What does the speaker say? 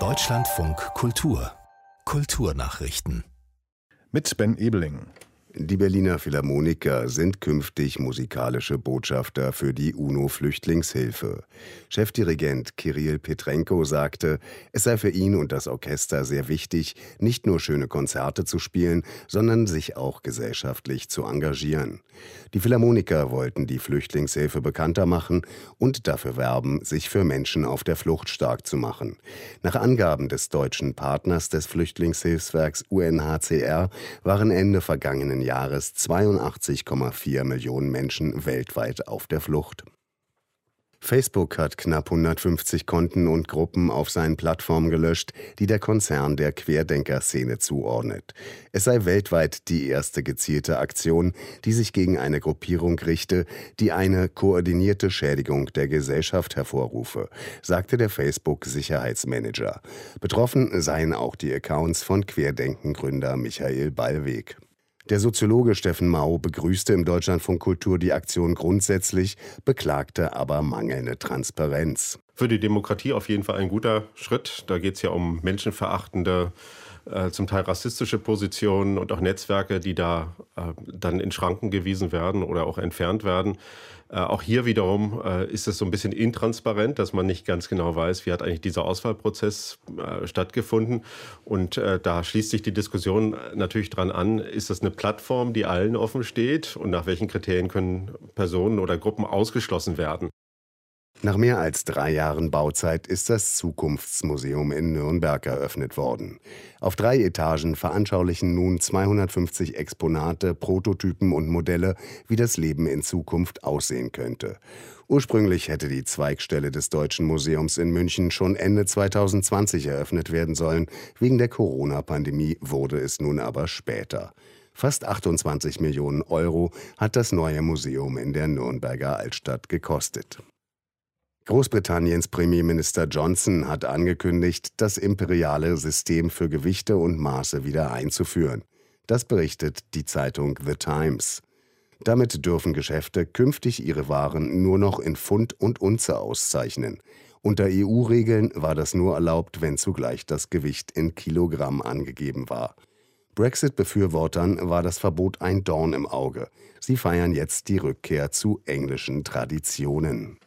Deutschlandfunk Kultur Kulturnachrichten mit Ben Ebeling. Die Berliner Philharmoniker sind künftig musikalische Botschafter für die UNO-Flüchtlingshilfe. Chefdirigent Kirill Petrenko sagte, es sei für ihn und das Orchester sehr wichtig, nicht nur schöne Konzerte zu spielen, sondern sich auch gesellschaftlich zu engagieren. Die Philharmoniker wollten die Flüchtlingshilfe bekannter machen und dafür werben, sich für Menschen auf der Flucht stark zu machen. Nach Angaben des deutschen Partners des Flüchtlingshilfswerks UNHCR waren Ende vergangenen Jahres 82,4 Millionen Menschen weltweit auf der Flucht. Facebook hat knapp 150 Konten und Gruppen auf seinen Plattformen gelöscht, die der Konzern der Querdenker-Szene zuordnet. Es sei weltweit die erste gezielte Aktion, die sich gegen eine Gruppierung richte, die eine koordinierte Schädigung der Gesellschaft hervorrufe, sagte der Facebook-Sicherheitsmanager. Betroffen seien auch die Accounts von Querdenken-Gründer Michael Ballweg. Der Soziologe Steffen Mau begrüßte im Deutschlandfunk Kultur die Aktion grundsätzlich, beklagte aber mangelnde Transparenz. Für die Demokratie auf jeden Fall ein guter Schritt. Da geht es ja um menschenverachtende äh, zum Teil rassistische Positionen und auch Netzwerke, die da äh, dann in Schranken gewiesen werden oder auch entfernt werden. Äh, auch hier wiederum äh, ist es so ein bisschen intransparent, dass man nicht ganz genau weiß, wie hat eigentlich dieser Auswahlprozess äh, stattgefunden. Und da schließt sich die Diskussion natürlich dran an, ist das eine Plattform, die allen offen steht und nach welchen Kriterien können Personen oder Gruppen ausgeschlossen werden. Nach mehr als drei Jahren Bauzeit ist das Zukunftsmuseum in Nürnberg eröffnet worden. Auf drei Etagen veranschaulichen nun 250 Exponate, Prototypen und Modelle, wie das Leben in Zukunft aussehen könnte. Ursprünglich hätte die Zweigstelle des Deutschen Museums in München schon Ende 2020 eröffnet werden sollen. Wegen der Corona-Pandemie wurde es nun aber später. Fast 28 Millionen Euro hat das neue Museum in der Nürnberger Altstadt gekostet. Großbritanniens Premierminister Johnson hat angekündigt, das imperiale System für Gewichte und Maße wieder einzuführen. Das berichtet die Zeitung The Times. Damit dürfen Geschäfte künftig ihre Waren nur noch in Pfund und Unze auszeichnen. Unter EU-Regeln war das nur erlaubt, wenn zugleich das Gewicht in Kilogramm angegeben war. Brexit-Befürwortern war das Verbot ein Dorn im Auge. Sie feiern jetzt die Rückkehr zu englischen Traditionen.